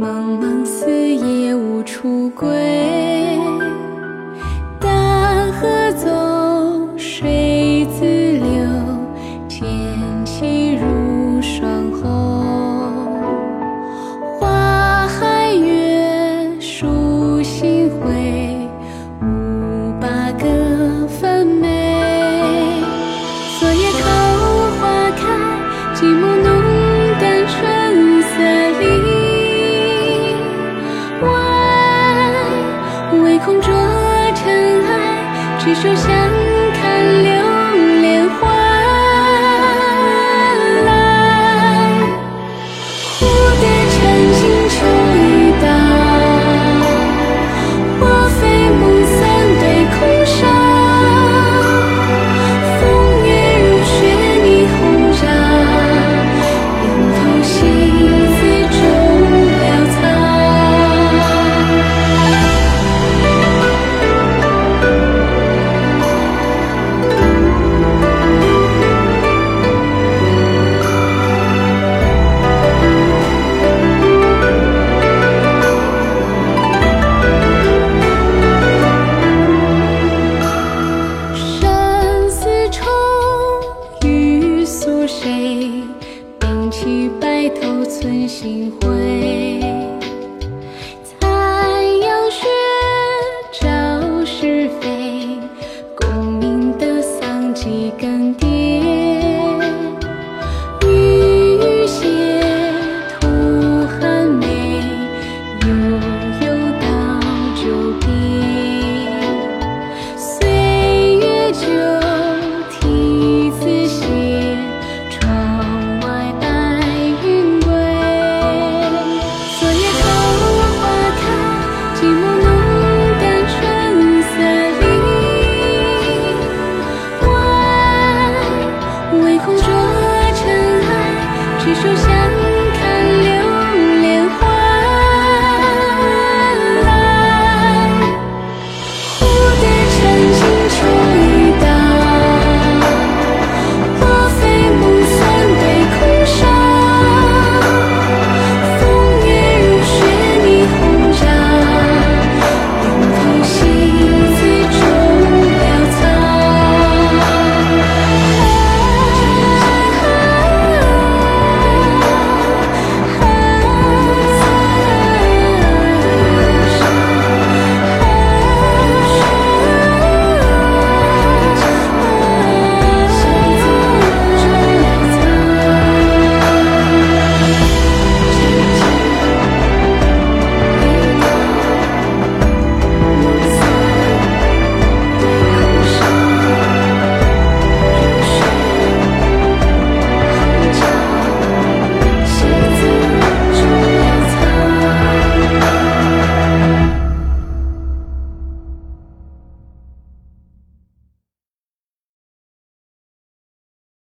茫茫四野无处归大河走水自流溅起如霜你说想。诉谁？并起白头，寸心灰。若尘埃执手相